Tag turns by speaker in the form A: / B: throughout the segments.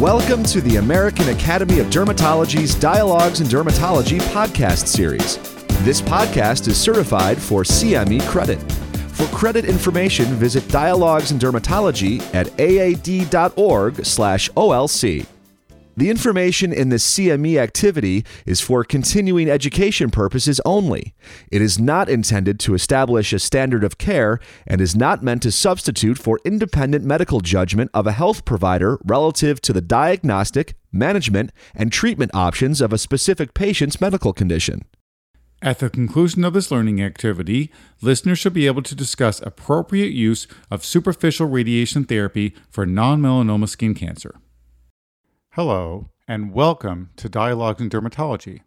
A: Welcome to the American Academy of Dermatology's Dialogues in Dermatology podcast series. This podcast is certified for CME credit. For credit information, visit Dialogues in Dermatology at aad.org/olc. The information in the CME activity is for continuing education purposes only. It is not intended to establish a standard of care and is not meant to substitute for independent medical judgment of a health provider relative to the diagnostic, management, and treatment options of a specific patient's medical condition.
B: At the conclusion of this learning activity, listeners should be able to discuss appropriate use of superficial radiation therapy for non melanoma skin cancer. Hello, and welcome to Dialogues in Dermatology.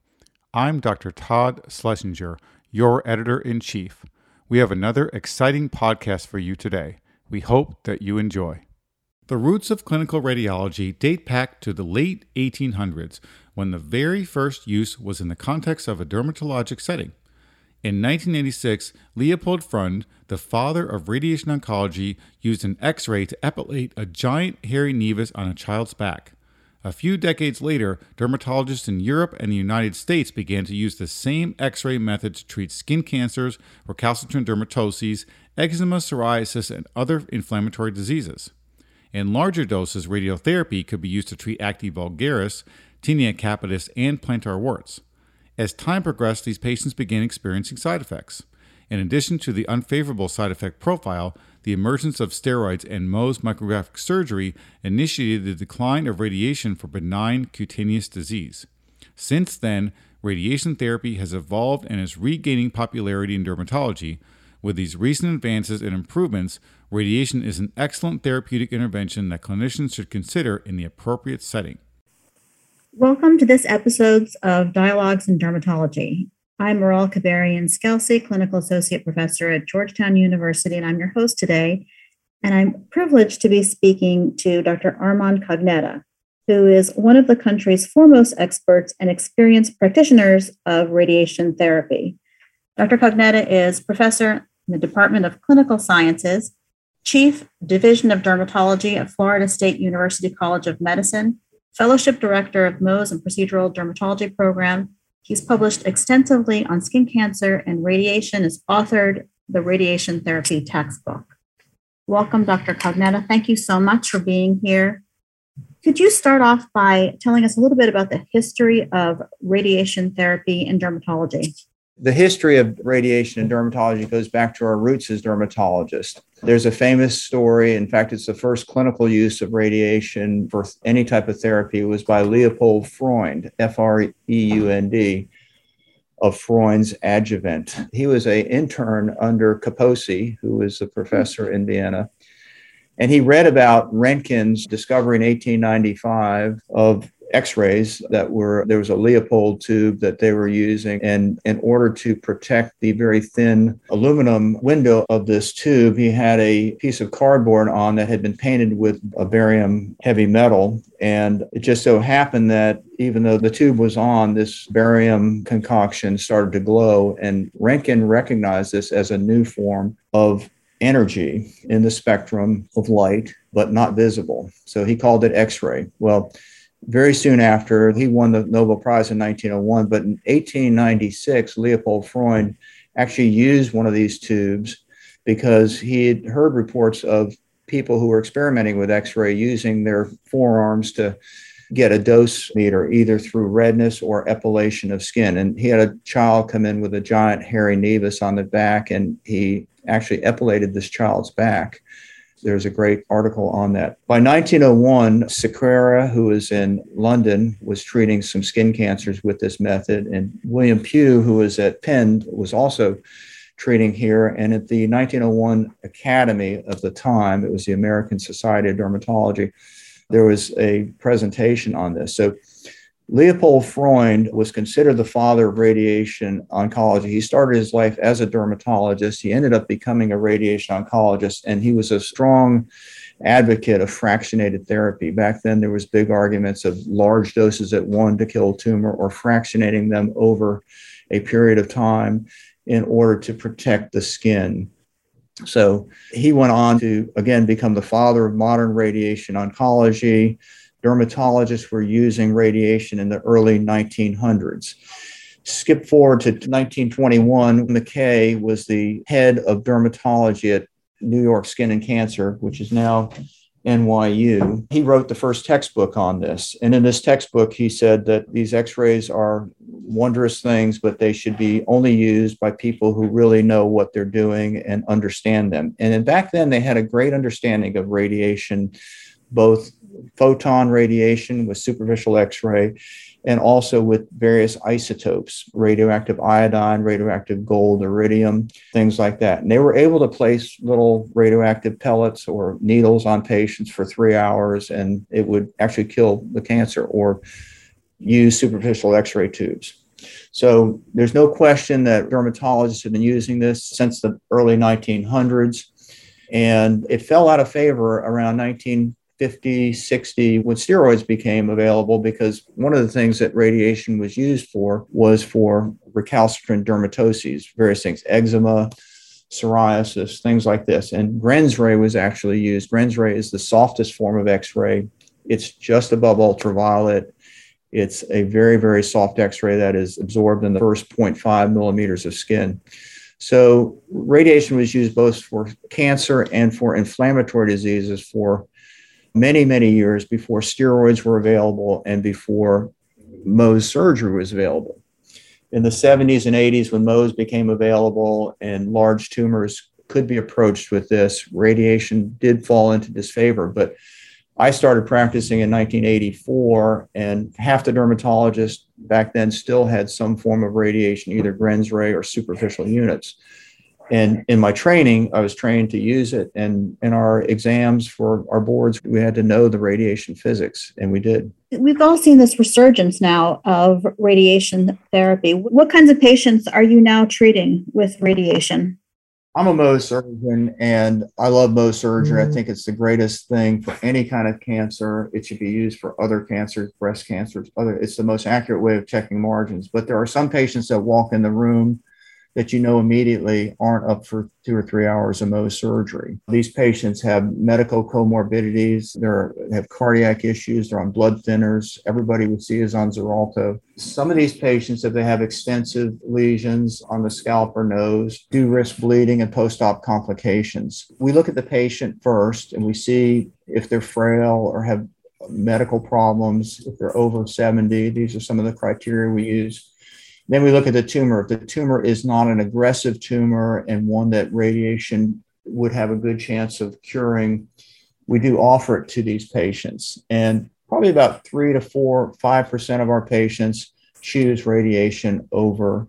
B: I'm Dr. Todd Schlesinger, your editor in chief. We have another exciting podcast for you today. We hope that you enjoy. The roots of clinical radiology date back to the late 1800s when the very first use was in the context of a dermatologic setting. In 1986, Leopold Freund, the father of radiation oncology, used an X ray to epilate a giant hairy nevus on a child's back. A few decades later, dermatologists in Europe and the United States began to use the same X ray method to treat skin cancers, recalcitrant dermatoses, eczema, psoriasis, and other inflammatory diseases. In larger doses, radiotherapy could be used to treat acne vulgaris, tinea capitis, and plantar warts. As time progressed, these patients began experiencing side effects. In addition to the unfavorable side effect profile, the emergence of steroids and Mohs micrographic surgery initiated the decline of radiation for benign cutaneous disease. Since then, radiation therapy has evolved and is regaining popularity in dermatology. With these recent advances and improvements, radiation is an excellent therapeutic intervention that clinicians should consider in the appropriate setting.
C: Welcome to this episode of Dialogues in Dermatology. I'm Maral Kibarian Skelsey, Clinical Associate Professor at Georgetown University, and I'm your host today. And I'm privileged to be speaking to Dr. Armand Cognetta, who is one of the country's foremost experts and experienced practitioners of radiation therapy. Dr. Cognetta is professor in the Department of Clinical Sciences, Chief Division of Dermatology at Florida State University College of Medicine, Fellowship Director of Mohs and Procedural Dermatology Program, He's published extensively on skin cancer and radiation, has authored the radiation therapy textbook. Welcome, Dr. Cognetta. Thank you so much for being here. Could you start off by telling us a little bit about the history of radiation therapy in dermatology?
D: The history of radiation in dermatology goes back to our roots as dermatologists. There's a famous story. In fact, it's the first clinical use of radiation for any type of therapy. It was by Leopold Freund, F R E U N D, of Freund's adjuvant. He was an intern under Kaposi, who was a professor in Vienna. And he read about Röntgen's discovery in 1895 of x-rays that were there was a leopold tube that they were using and in order to protect the very thin aluminum window of this tube he had a piece of cardboard on that had been painted with a barium heavy metal and it just so happened that even though the tube was on this barium concoction started to glow and Röntgen recognized this as a new form of energy in the spectrum of light, but not visible. So he called it X ray. Well, very soon after, he won the Nobel Prize in 1901. But in 1896, Leopold Freund actually used one of these tubes because he had heard reports of people who were experimenting with X ray using their forearms to get a dose meter either through redness or epilation of skin. And he had a child come in with a giant hairy nevus on the back, and he actually epilated this child's back. There's a great article on that. By 1901, Sequeira, who was in London, was treating some skin cancers with this method. And William Pugh, who was at Penn, was also treating here. And at the 1901 Academy of the time, it was the American Society of Dermatology, there was a presentation on this. So Leopold Freund was considered the father of radiation oncology. He started his life as a dermatologist. He ended up becoming a radiation oncologist, and he was a strong advocate of fractionated therapy. Back then, there was big arguments of large doses at one to kill tumor or fractionating them over a period of time in order to protect the skin. So he went on to again become the father of modern radiation oncology dermatologists were using radiation in the early 1900s. Skip forward to 1921, MacKee was the head of dermatology at New York Skin and Cancer, which is now NYU. He wrote the first textbook on this. And in this textbook, he said that these x rays are wondrous things, but they should be only used by people who really know what they're doing and understand them. And then back then, they had a great understanding of radiation, both photon radiation with superficial x ray and also with various isotopes, radioactive iodine, radioactive gold, iridium, things like that. And they were able to place little radioactive pellets or needles on patients for three hours, and it would actually kill the cancer or use superficial x ray tubes. So there's no question that dermatologists have been using this since the early 1900s. And it fell out of favor around 19 50, 60 when steroids became available because one of the things that radiation was used for was for recalcitrant dermatoses, various things, eczema, psoriasis, things like this. And Grenz ray was actually used. Grenz ray is the softest form of X ray, it's just above ultraviolet. It's a very, very soft X ray that is absorbed in the first 0.5 millimeters of skin. So, radiation was used both for cancer and for inflammatory diseases for many, many years before steroids were available and before Mohs surgery was available. In the 70s and 80s, when Mohs became available and large tumors could be approached with this, radiation did fall into disfavor. But I started practicing in 1984, and half the dermatologists back then still had some form of radiation, either Grenz ray or superficial units. And in my training, I was trained to use it. And in our exams for our boards, we had to know the radiation physics, and we did.
C: We've all seen this resurgence now of radiation therapy. What kinds of patients are you now treating with radiation?
D: I'm a Mohs surgeon and I love Mohs surgery. Mm-hmm. I think it's the greatest thing for any kind of cancer. It should be used for other cancers, breast cancers, other it's the most accurate way of checking margins. But there are some patients that walk in the room that you know immediately aren't up for two or three hours of Mohs surgery. These patients have medical comorbidities, they have cardiac issues, they're on blood thinners. Everybody would see is on Xarelto. Some of these patients, if they have extensive lesions on the scalp or nose, do risk bleeding and post op complications. We look at the patient first and we see if they're frail or have medical problems, if they're over 70. These are some of the criteria we use then we look at the tumor. If the tumor is not an aggressive tumor and one that radiation would have a good chance of curing, we do offer it to these patients. And probably about three to four, five percent of our patients choose radiation over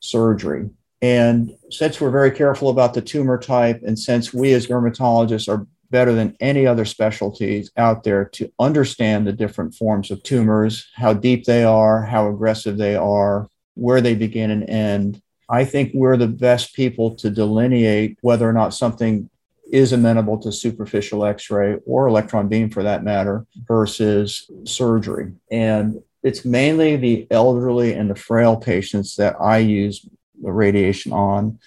D: surgery. And since we're very careful about the tumor type, and since we as dermatologists are better than any other specialties out there to understand the different forms of tumors, how deep they are, how aggressive they are, where they begin and end. I think we're the best people to delineate whether or not something is amenable to superficial x ray or electron beam for that matter versus surgery. And it's mainly the elderly and the frail patients that I use the radiation on.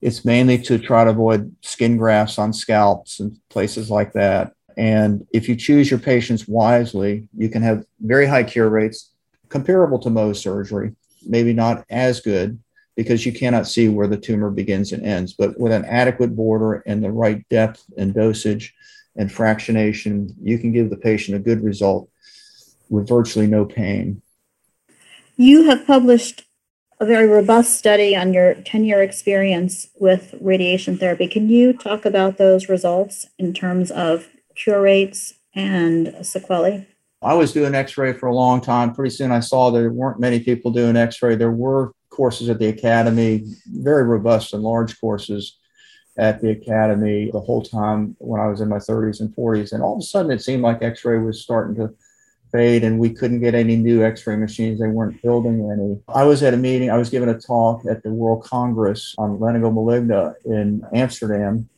D: It's mainly to try to avoid skin grafts on scalps and places like that. And if you choose your patients wisely, you can have very high cure rates comparable to Mohs surgery maybe not as good because you cannot see where the tumor begins and ends. But with an adequate border and the right depth and dosage and fractionation, you can give the patient a good result with virtually no pain.
C: You have published a very robust study on your 10 year experience with radiation therapy. Can you talk about those results in terms of cure rates and sequelae?
D: I was doing x-ray for a long time. Pretty soon I saw there weren't many people doing x-ray. There were courses at the academy, very robust and large courses at the academy the whole time when I was in my 30s and 40s. And all of a sudden it seemed like x-ray was starting to fade and we couldn't get any new x-ray machines. They weren't building any. I was at a meeting, I was giving a talk at the World Congress on lentigo maligna in Amsterdam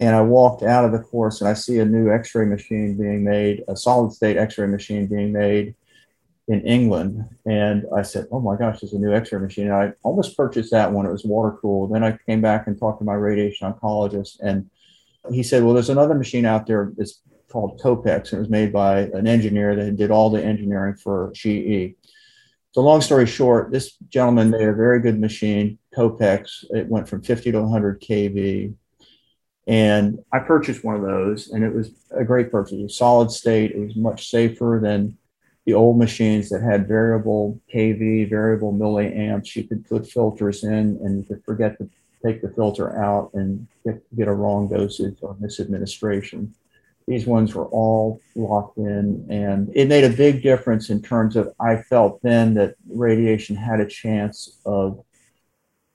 D: and I walked out of the course and I see a new x ray machine being made, a solid state x ray machine being made in England. And I said, Oh my gosh, there's a new x ray machine. And I almost purchased that one. It was water cooled. Then I came back and talked to my radiation oncologist. And he said, Well, there's another machine out there that's called Topex. And it was made by an engineer that did all the engineering for GE. So, long story short, this gentleman made a very good machine, Topex. It went from 50 to 100 kV. And I purchased one of those, and it was a great purchase. It was solid state. It was much safer than the old machines that had variable kV, variable milliamps. You could put filters in, and you could forget to take the filter out and get, get a wrong dosage or misadministration. These ones were all locked in, and it made a big difference in terms of I felt then that radiation had a chance of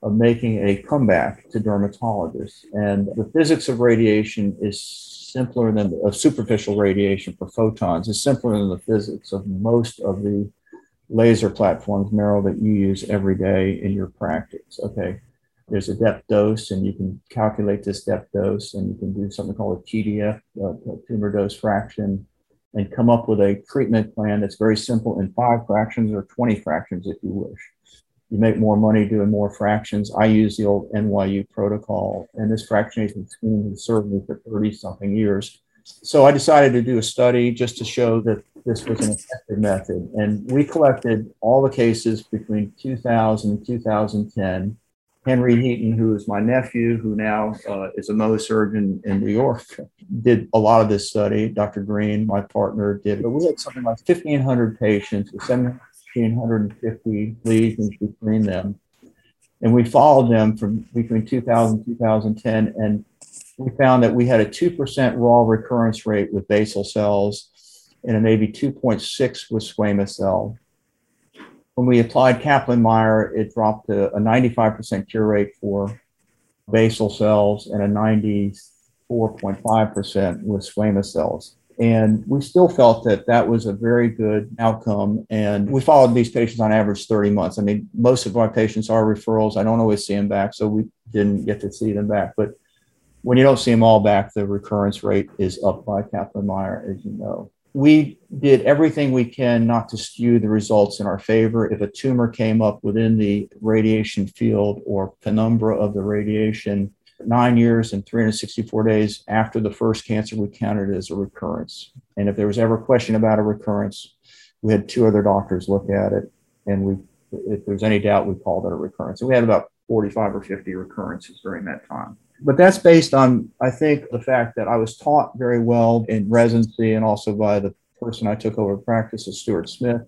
D: of making a comeback to dermatologists. And the physics of radiation is simpler than of superficial radiation for photons is simpler than the physics of most of the laser platforms, Maral, that you use every day in your practice. Okay. There's a depth dose, and you can calculate this depth dose, and you can do something called a TDF, uh, tumor dose fraction, and come up with a treatment plan that's very simple in five fractions or 20 fractions if you wish you make more money doing more fractions. I use the old NYU protocol, and this fractionation scheme has served me for 30 something years. So I decided to do a study just to show that this was an effective method. And we collected all the cases between 2000 and 2010. Henry Heaton, who is my nephew, who now uh, is a Mohs surgeon in New York, did a lot of this study. Dr. Green, my partner, did. But we had something like 1,500 patients with 700 1,550 lesions between them. And we followed them from between 2000 and 2010, and we found that we had a 2% raw recurrence rate with basal cells and a maybe 2.6 with squamous cell. When we applied Kaplan Meier, it dropped to a 95% cure rate for basal cells and a 94.5% with squamous cells. And we still felt that that was a very good outcome. And we followed these patients on average 30 months. I mean, most of our patients are referrals. I don't always see them back, so we didn't get to see them back. But when you don't see them all back, the recurrence rate is up by Kaplan Meier, as you know. We did everything we can not to skew the results in our favor. If a tumor came up within the radiation field or penumbra of the radiation, nine years and 364 days after the first cancer, we counted it as a recurrence. And if there was ever a question about a recurrence, we had two other doctors look at it. And we, if there was any doubt, we called it a recurrence. And we had about 45 or 50 recurrences during that time. But that's based on, I think, the fact that I was taught very well in residency and also by the person I took over practice, as Stuart Smith,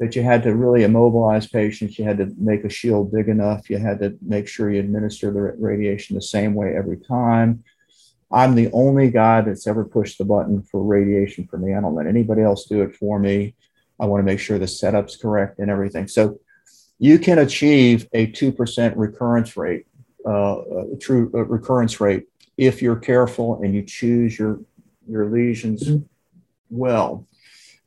D: that you had to really immobilize patients. You had to make a shield big enough. You had to make sure you administer the radiation the same way every time. I'm the only guy that's ever pushed the button for radiation for me. I don't let anybody else do it for me. I want to make sure the setup's correct and everything. So you can achieve a 2% recurrence rate, uh, true uh, recurrence rate, if you're careful and you choose your, your lesions mm-hmm. well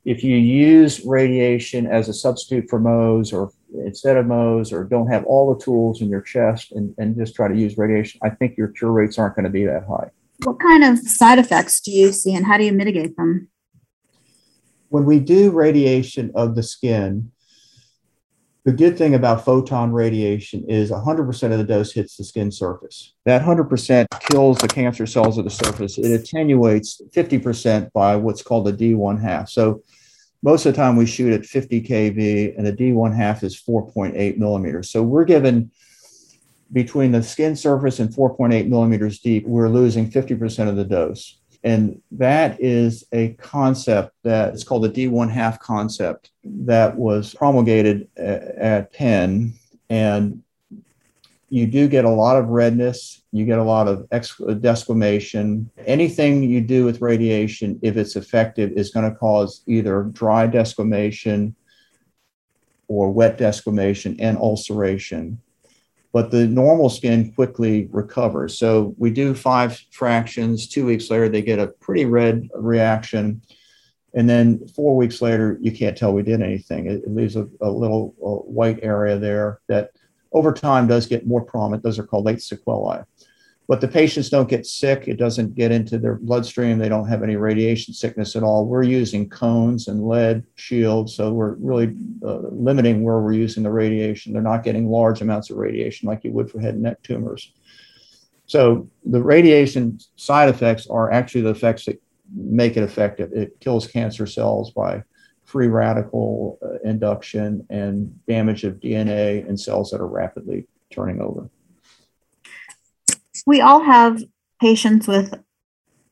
D: if you use radiation as a substitute for Mohs or instead of Mohs or don't have all the tools in your chest and, and just try to use radiation, I think your cure rates aren't going to be that high.
C: What kind of side effects do you see and how do you mitigate them?
D: When we do radiation of the skin, the good thing about photon radiation is 100% of the dose hits the skin surface. That 100% kills the cancer cells of the surface. It attenuates 50% by what's called the D1 half. So most of the time we shoot at 50 kV and the D1 half is 4.8 millimeters. So we're given between the skin surface and 4.8 millimeters deep, we're losing 50% of the dose. And that is a concept that is called the D1 half concept that was promulgated uh, at Penn. And you do get a lot of redness, you get a lot of desquamation. Anything you do with radiation, if it's effective, is going to cause either dry desquamation or wet desquamation and ulceration. But the normal skin quickly recovers. So we do five fractions. Two weeks later, they get a pretty red reaction. And then four weeks later, you can't tell we did anything. It, it leaves a, a little a white area there that over time does get more prominent. Those are called late sequelae. But the patients don't get sick. It doesn't get into their bloodstream. They don't have any radiation sickness at all. We're using cones and lead shields. So we're really uh, limiting where we're using the radiation. They're not getting large amounts of radiation like you would for head and neck tumors. So the radiation side effects are actually the effects that make it effective. It kills cancer cells by free radical uh, induction and damage of DNA in cells that are rapidly turning over.
C: We all have patients with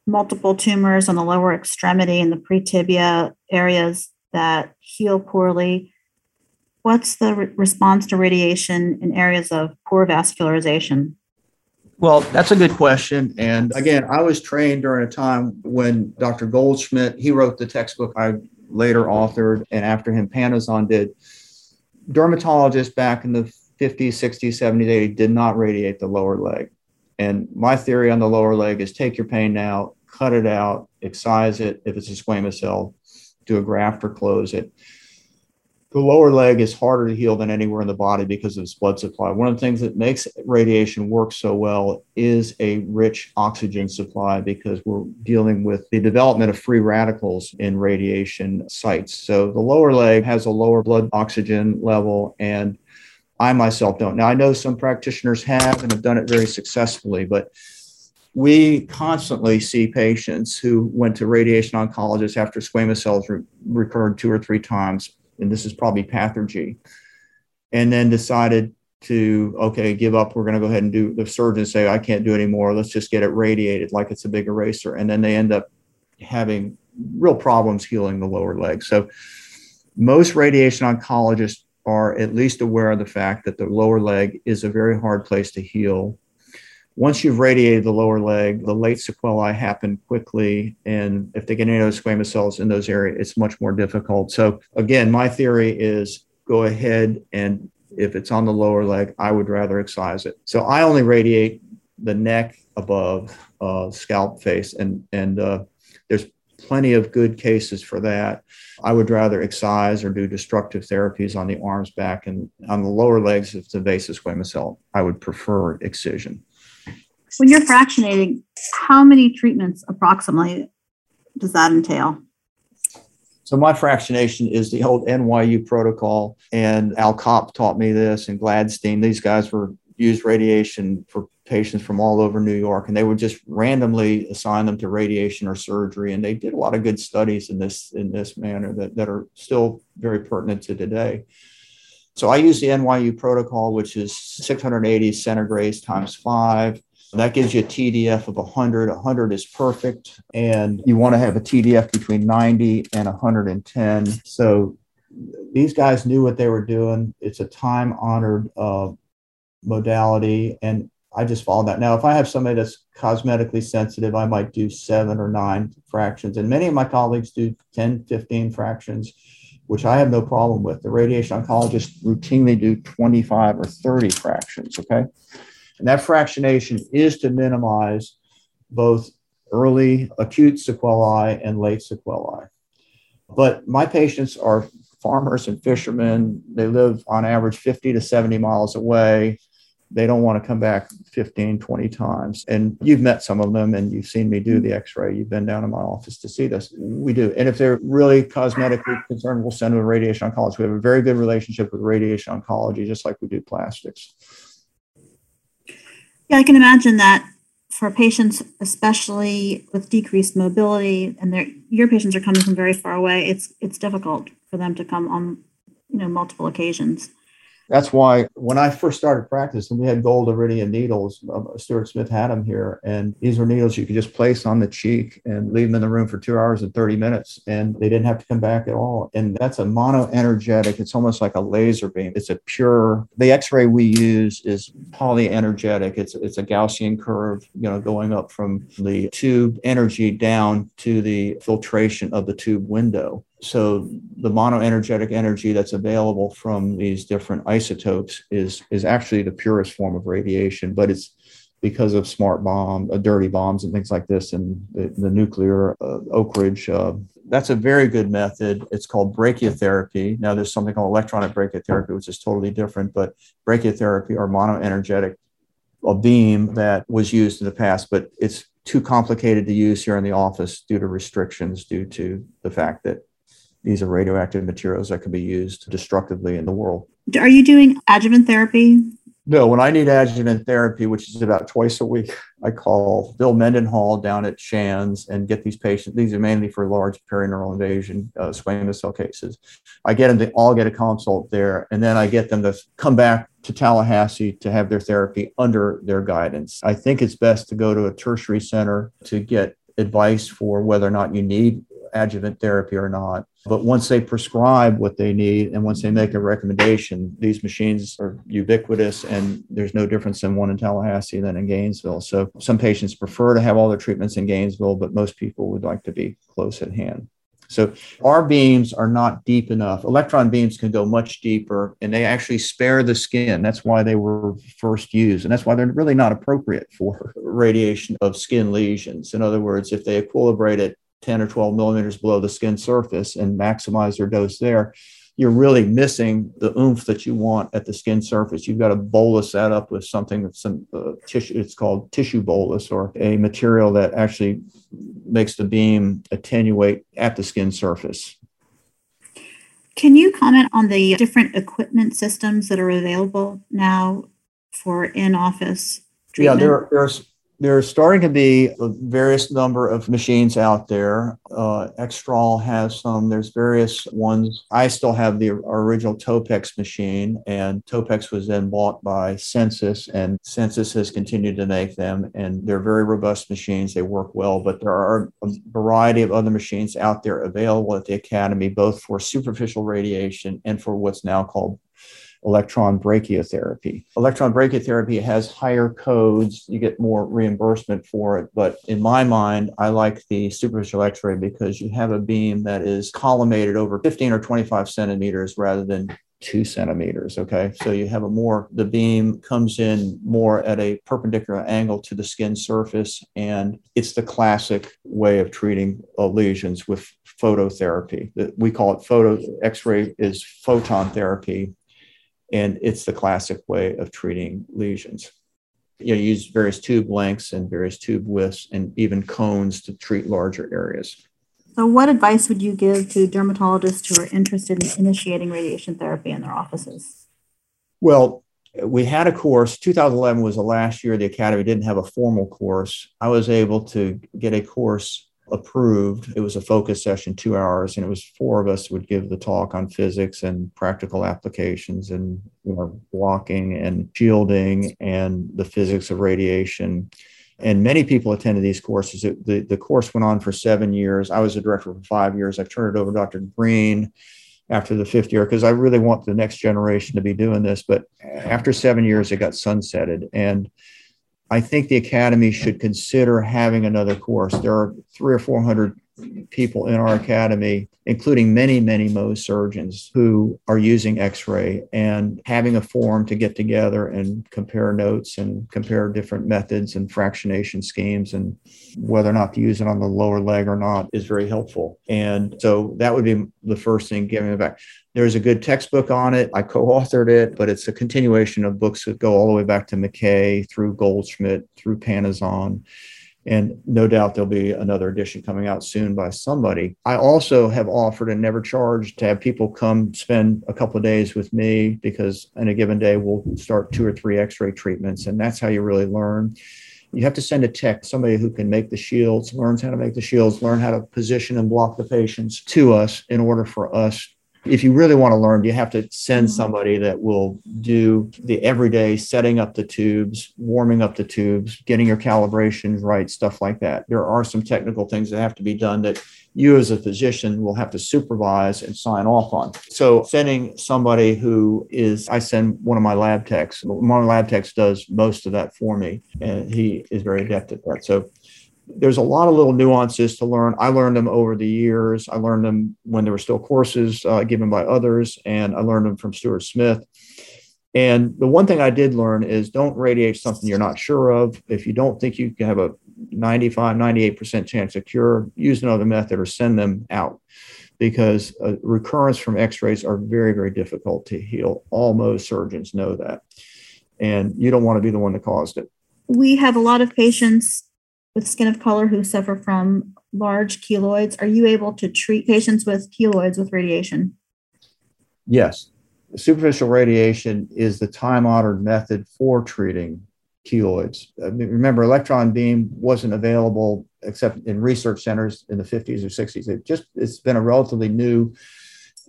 C: multiple tumors on the lower extremity and the pretibia areas that heal poorly. What's the re- response to radiation in areas of poor vascularization?
D: Well, that's a good question. And again, I was trained during a time when Dr. Goldschmidt, he wrote the textbook I later authored, and after him, Panizzon did. Dermatologists back in the 50s, 60s, 70s, 80s did not radiate the lower leg. And my theory on the lower leg is take your pain now, cut it out, excise it if it's a squamous cell, do a graft or close it the lower leg is harder to heal than anywhere in the body because of its blood supply. One of the things that makes radiation work so well is a rich oxygen supply because we're dealing with the development of free radicals in radiation sites. So the lower leg has a lower blood oxygen level and I myself don't. Now I know some practitioners have and have done it very successfully, but we constantly see patients who went to radiation oncologists after squamous cells re- recurred two or three times and this is probably pathergy, and then decided to okay give up. We're going to go ahead and do the surgeon say i can't do it anymore let's just get it radiated like it's a big eraser and then they end up having real problems healing the lower leg. So most radiation oncologists are at least aware of the fact that the lower leg is a very hard place to heal once you've radiated the lower leg, the late sequelae happen quickly. And if they get any of those squamous cells in those areas, it's much more difficult. So, again, my theory is go ahead and if it's on the lower leg, I would rather excise it. So, I only radiate the neck above uh, scalp face, and, and uh, there's plenty of good cases for that. I would rather excise or do destructive therapies on the arms, back, and on the lower legs if it's invasive squamous cell. I would prefer excision.
C: When you're fractionating, how many treatments approximately does that entail?
D: So my fractionation is the old NYU protocol, and Al Kopf taught me this, and Gladstein. These guys were used radiation for patients from all over New York, and they would just randomly assign them to radiation or surgery. And they did a lot of good studies in this in this manner that, that are still very pertinent to today. So I use the NYU protocol, which is 680 centigrays times five. That gives you a TDF of 100. 100 is perfect. And you want to have a TDF between 90 and 110. So these guys knew what they were doing. It's a time honored uh, modality. And I just follow that. Now, if I have somebody that's cosmetically sensitive, I might do seven or nine fractions. And many of my colleagues do 10, 15 fractions, which I have no problem with. The radiation oncologists routinely do 25 or 30 fractions. Okay. And that fractionation is to minimize both early acute sequelae and late sequelae. But my patients are farmers and fishermen. They live on average 50 to 70 miles away. They don't want to come back 15, 20 times. And you've met some of them and you've seen me do the x ray. You've been down in my office to see this. We do. And if they're really cosmetically concerned, we'll send them to radiation oncology. We have a very good relationship with radiation oncology, just like we do plastics.
C: Yeah, I can imagine that for patients, especially with decreased mobility, and their your patients are coming from very far away, it's it's difficult for them to come on, you know, multiple occasions.
D: That's why when I first started practicing, we had gold iridium needles. Um, Stuart Smith had them here, and these were needles you could just place on the cheek and leave them in the room for two hours and 30 minutes, and they didn't have to come back at all. And that's a monoenergetic, it's almost like a laser beam. It's a pure, the x ray we use is polyenergetic. It's, it's a Gaussian curve, you know, going up from the tube energy down to the filtration of the tube window. So the monoenergetic energy that's available from these different isotopes is, is actually the purest form of radiation, but it's because of smart bomb, uh, dirty bombs and things like this and the, the nuclear uh, Oak Ridge. Uh, that's a very good method. It's called brachytherapy. Now there's something called electronic brachytherapy, which is totally different, but brachytherapy or monoenergetic a beam that was used in the past, but it's too complicated to use here in the office due to restrictions due to the fact that these are radioactive materials that can be used destructively in the world.
C: Are you doing adjuvant therapy
D: No, when I need adjuvant therapy, which is about twice a week, I call Bill Mendenhall down at Shands and get these patients. These are mainly for large perineural invasion uh, squamous cell cases. I get them to all get a consult there, and then I get them to come back to Tallahassee to have their therapy under their guidance. I think it's best to go to a tertiary center to get advice for whether or not you need adjuvant therapy or not. But once they prescribe what they need and once they make a recommendation, these machines are ubiquitous and there's no difference in one in Tallahassee than in Gainesville. So some patients prefer to have all their treatments in Gainesville, but most people would like to be close at hand. So our beams are not deep enough. Electron beams can go much deeper and they actually spare the skin. That's why they were first used. And that's why they're really not appropriate for radiation of skin lesions. In other words, if they equilibrate at 10 or 12 millimeters below the skin surface and maximize your dose there, you're really missing the oomph that you want at the skin surface. You've got to bolus that up with something that's some uh, tissue. It's called tissue bolus or a material that actually makes the beam attenuate at the skin surface.
C: Can you comment on the different equipment systems that are available now for in office treatment?
D: Yeah, there, there's there's starting to be a various number of machines out there. Uh, has some. There's various ones. I still have the original Topex machine, and Topex was then bought by Sensus, and Sensus has continued to make them. And they're very robust machines. They work well, but there are a variety of other machines out there available at the Academy, both for superficial radiation and for what's now called electron brachytherapy. Electron brachytherapy has higher codes, you get more reimbursement for it. But in my mind, I like the superficial x ray because you have a beam that is collimated over 15 or 25 centimeters rather than two centimeters. Okay. So you have a more, the beam comes in more at a perpendicular angle to the skin surface. And it's the classic way of treating uh, lesions with phototherapy. We call it photo X ray is photon therapy and it's the classic way of treating lesions. You, know, you use various tube lengths and various tube widths and even cones to treat larger areas.
C: So, what advice would you give to dermatologists who are interested in initiating radiation therapy in their offices?
D: Well, we had a course. 2011 was the last year the academy didn't have a formal course. I was able to get a course approved. It was a focus session, two hours, and it was four of us would give the talk on physics and practical applications and you know, blocking and shielding and the physics of radiation. And many people attended these courses. It, the, the course went on for seven years. I was a director for five years. I've turned it over to Dr. Green after the fifth year because I really want the next generation to be doing this. But after seven years, it got sunsetted. And I think the academy should consider having another course. There are three or four hundred people in our academy, including many, many Mohs surgeons who are using x ray and having a forum to get together and compare notes and compare different methods and fractionation schemes and whether or not to use it on the lower leg or not is very helpful. And so that would be the first thing giving it back. There's a good textbook on it. I co authored it, but it's a continuation of books that go all the way back to MacKee through Goldschmidt, through Panizzon and no doubt there'll be another edition coming out soon by somebody. I also have offered and never charged to have people come spend a couple of days with me because in a given day we'll start two or three x-ray treatments and that's how you really learn. You have to send a tech, somebody who can make the shields, learns how to make the shields, learn how to position and block the patients to us in order for us if you really want to learn, you have to send mm-hmm. somebody that will do the everyday setting up the tubes, warming up the tubes, getting your calibrations right, stuff like that. There are some technical things that have to be done that you as a physician will have to supervise and sign off on. So sending somebody who is, I send one of my lab techs. My lab techs does most of that for me, and he is very adept at that. So there's a lot of little nuances to learn. I learned them over the years. I learned them when there were still courses uh, given by others, and I learned them from Stuart Smith. And the one thing I did learn is don't radiate something you're not sure of. If you don't think you can have a 95, 98% chance of cure, use another method or send them out because recurrence from x rays are very, very difficult to heal. Almost surgeons know that. And you don't want to be the one that caused it.
C: We have a lot of patients with skin of color who suffer from large keloids. Are you able to treat patients with keloids with radiation?
D: Yes. superficial radiation is the time honored method for treating keloids. Uh, I mean, remember, electron beam wasn't available except in research centers in the 50s or 60s. It just it's been a relatively new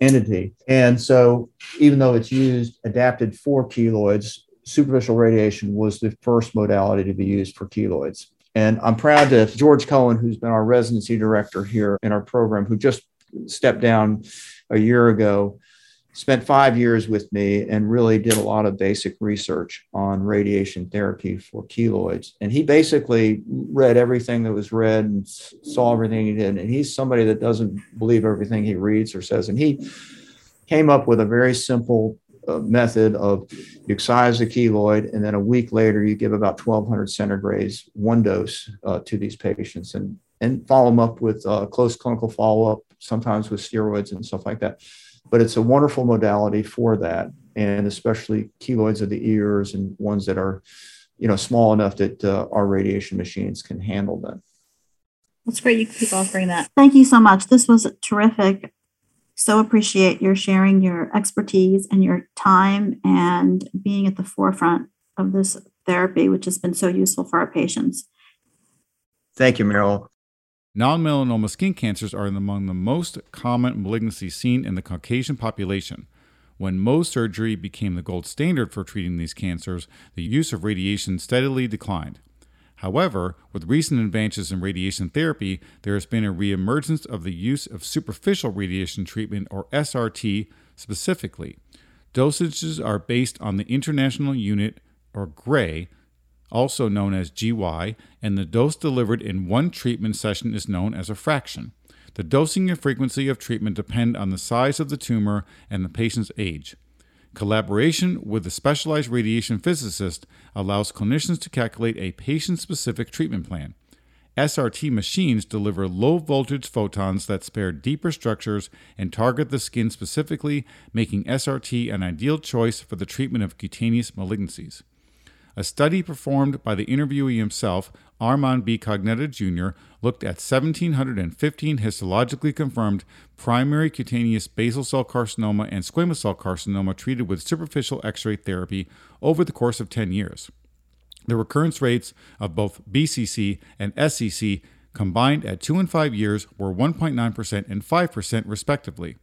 D: entity. And so even though it's used adapted for keloids, superficial radiation was the first modality to be used for keloids. And I'm proud to George Cohen, who's been our residency director here in our program, who just stepped down a year ago, spent five years with me and really did a lot of basic research on radiation therapy for keloids. And he basically read everything that was read and saw everything he did. And he's somebody that doesn't believe everything he reads or says. And he came up with a very simple uh, method of you excise the keloid, and then a week later you give about 1200 centigrays, one dose uh, to these patients, and and follow them up with uh, close clinical follow up, sometimes with steroids and stuff like that. But it's a wonderful modality for that, and especially keloids of the ears and ones that are, you know, small enough that uh, our radiation machines can handle them.
C: That's great. You keep offering that. Thank you so much. This was terrific so appreciate your sharing your expertise and your time and being at the forefront of this therapy, which has been so useful for our patients.
D: Thank you, Maral.
B: Non melanoma skin cancers are among the most common malignancies seen in the Caucasian population. When Mohs surgery became the gold standard for treating these cancers, the use of radiation steadily declined. However, with recent advances in radiation therapy, there has been a reemergence of the use of superficial radiation treatment, or SRT, specifically. Dosages are based on the International Unit, or GRAY, also known as GY, and the dose delivered in one treatment session is known as a fraction. The dosing and frequency of treatment depend on the size of the tumor and the patient's age. Collaboration with a specialized radiation physicist allows clinicians to calculate a patient specific treatment plan. SRT machines deliver low voltage photons that spare deeper structures and target the skin specifically, making SRT an ideal choice for the treatment of cutaneous malignancies. A study performed by the interviewee himself, Armand B. Cognetta Jr., looked at 1,715 histologically confirmed primary cutaneous basal cell carcinoma and squamous cell carcinoma treated with superficial X ray therapy over the course of 10 years. The recurrence rates of both BCC and SCC combined at 2 and 5 years were 1.9% and 5% respectively.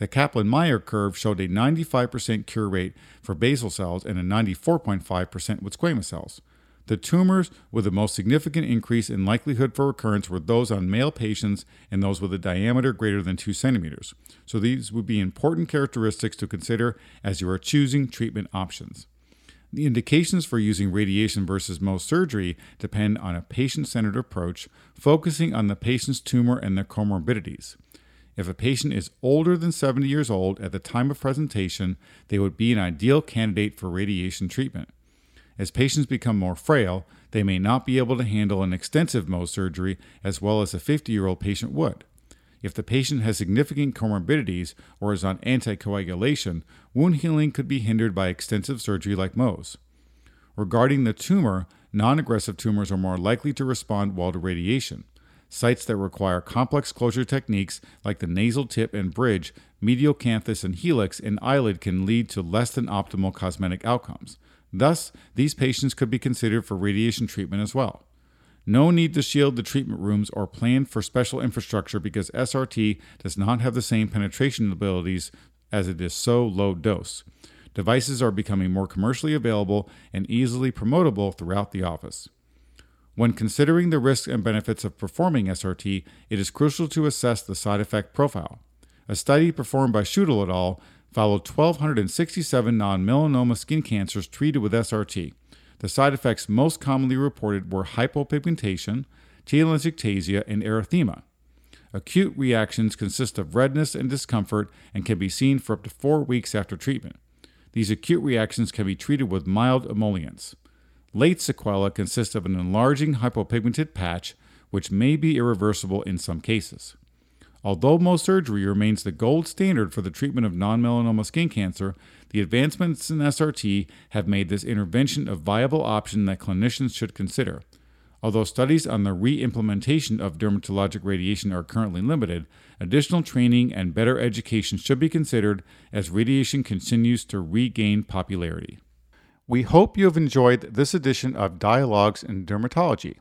B: The Kaplan Meier curve showed a 95% cure rate for basal cells and a 94.5% with squamous cells. The tumors with the most significant increase in likelihood for recurrence were those on male patients and those with a diameter greater than 2 centimeters. So these would be important characteristics to consider as you are choosing treatment options. The indications for using radiation versus Mohs surgery depend on a patient centered approach, focusing on the patient's tumor and their comorbidities. If a patient is older than 70 years old at the time of presentation, they would be an ideal candidate for radiation treatment. As patients become more frail, they may not be able to handle an extensive Mohs surgery as well as a 50 year old patient would. If the patient has significant comorbidities or is on anticoagulation, wound healing could be hindered by extensive surgery like Mohs. Regarding the tumor, non aggressive tumors are more likely to respond well to radiation. Sites that require complex closure techniques like the nasal tip and bridge, medial canthus and helix, and eyelid can lead to less than optimal cosmetic outcomes. Thus, these patients could be considered for radiation treatment as well. No need to shield the treatment rooms or plan for special infrastructure because SRT does not have the same penetration abilities as it is so low dose. Devices are becoming more commercially available and easily promotable throughout the office. When considering the risks and benefits of performing SRT, it is crucial to assess the side effect profile. A study performed by Schudel et al. followed 1,267 non melanoma skin cancers treated with SRT. The side effects most commonly reported were hypopigmentation, telangiectasia, and erythema. Acute reactions consist of redness and discomfort and can be seen for up to four weeks after treatment. These acute reactions can be treated with mild emollients. Late sequela consist of an enlarging hypopigmented patch, which may be irreversible in some cases. Although Mohs surgery remains the gold standard for the treatment of non melanoma skin cancer, the advancements in SRT have made this intervention a viable option that clinicians should consider. Although studies on the re implementation of dermatologic radiation are currently limited, additional training and better education should be considered as radiation continues to regain popularity. We hope you have enjoyed this edition of Dialogues in Dermatology.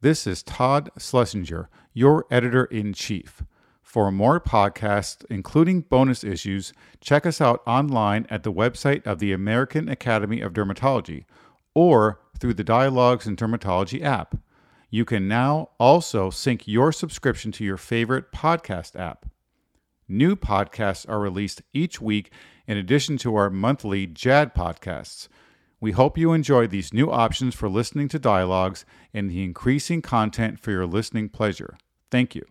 B: This is Todd Schlesinger, your editor in chief. For more podcasts, including bonus issues, check us out online at the website of the American Academy of Dermatology or through the Dialogues in Dermatology app. You can now also sync your subscription to your favorite podcast app. New podcasts are released each week in addition to our monthly JAD podcasts. We hope you enjoy these new options for listening to dialogues and the increasing content for your listening pleasure. Thank you.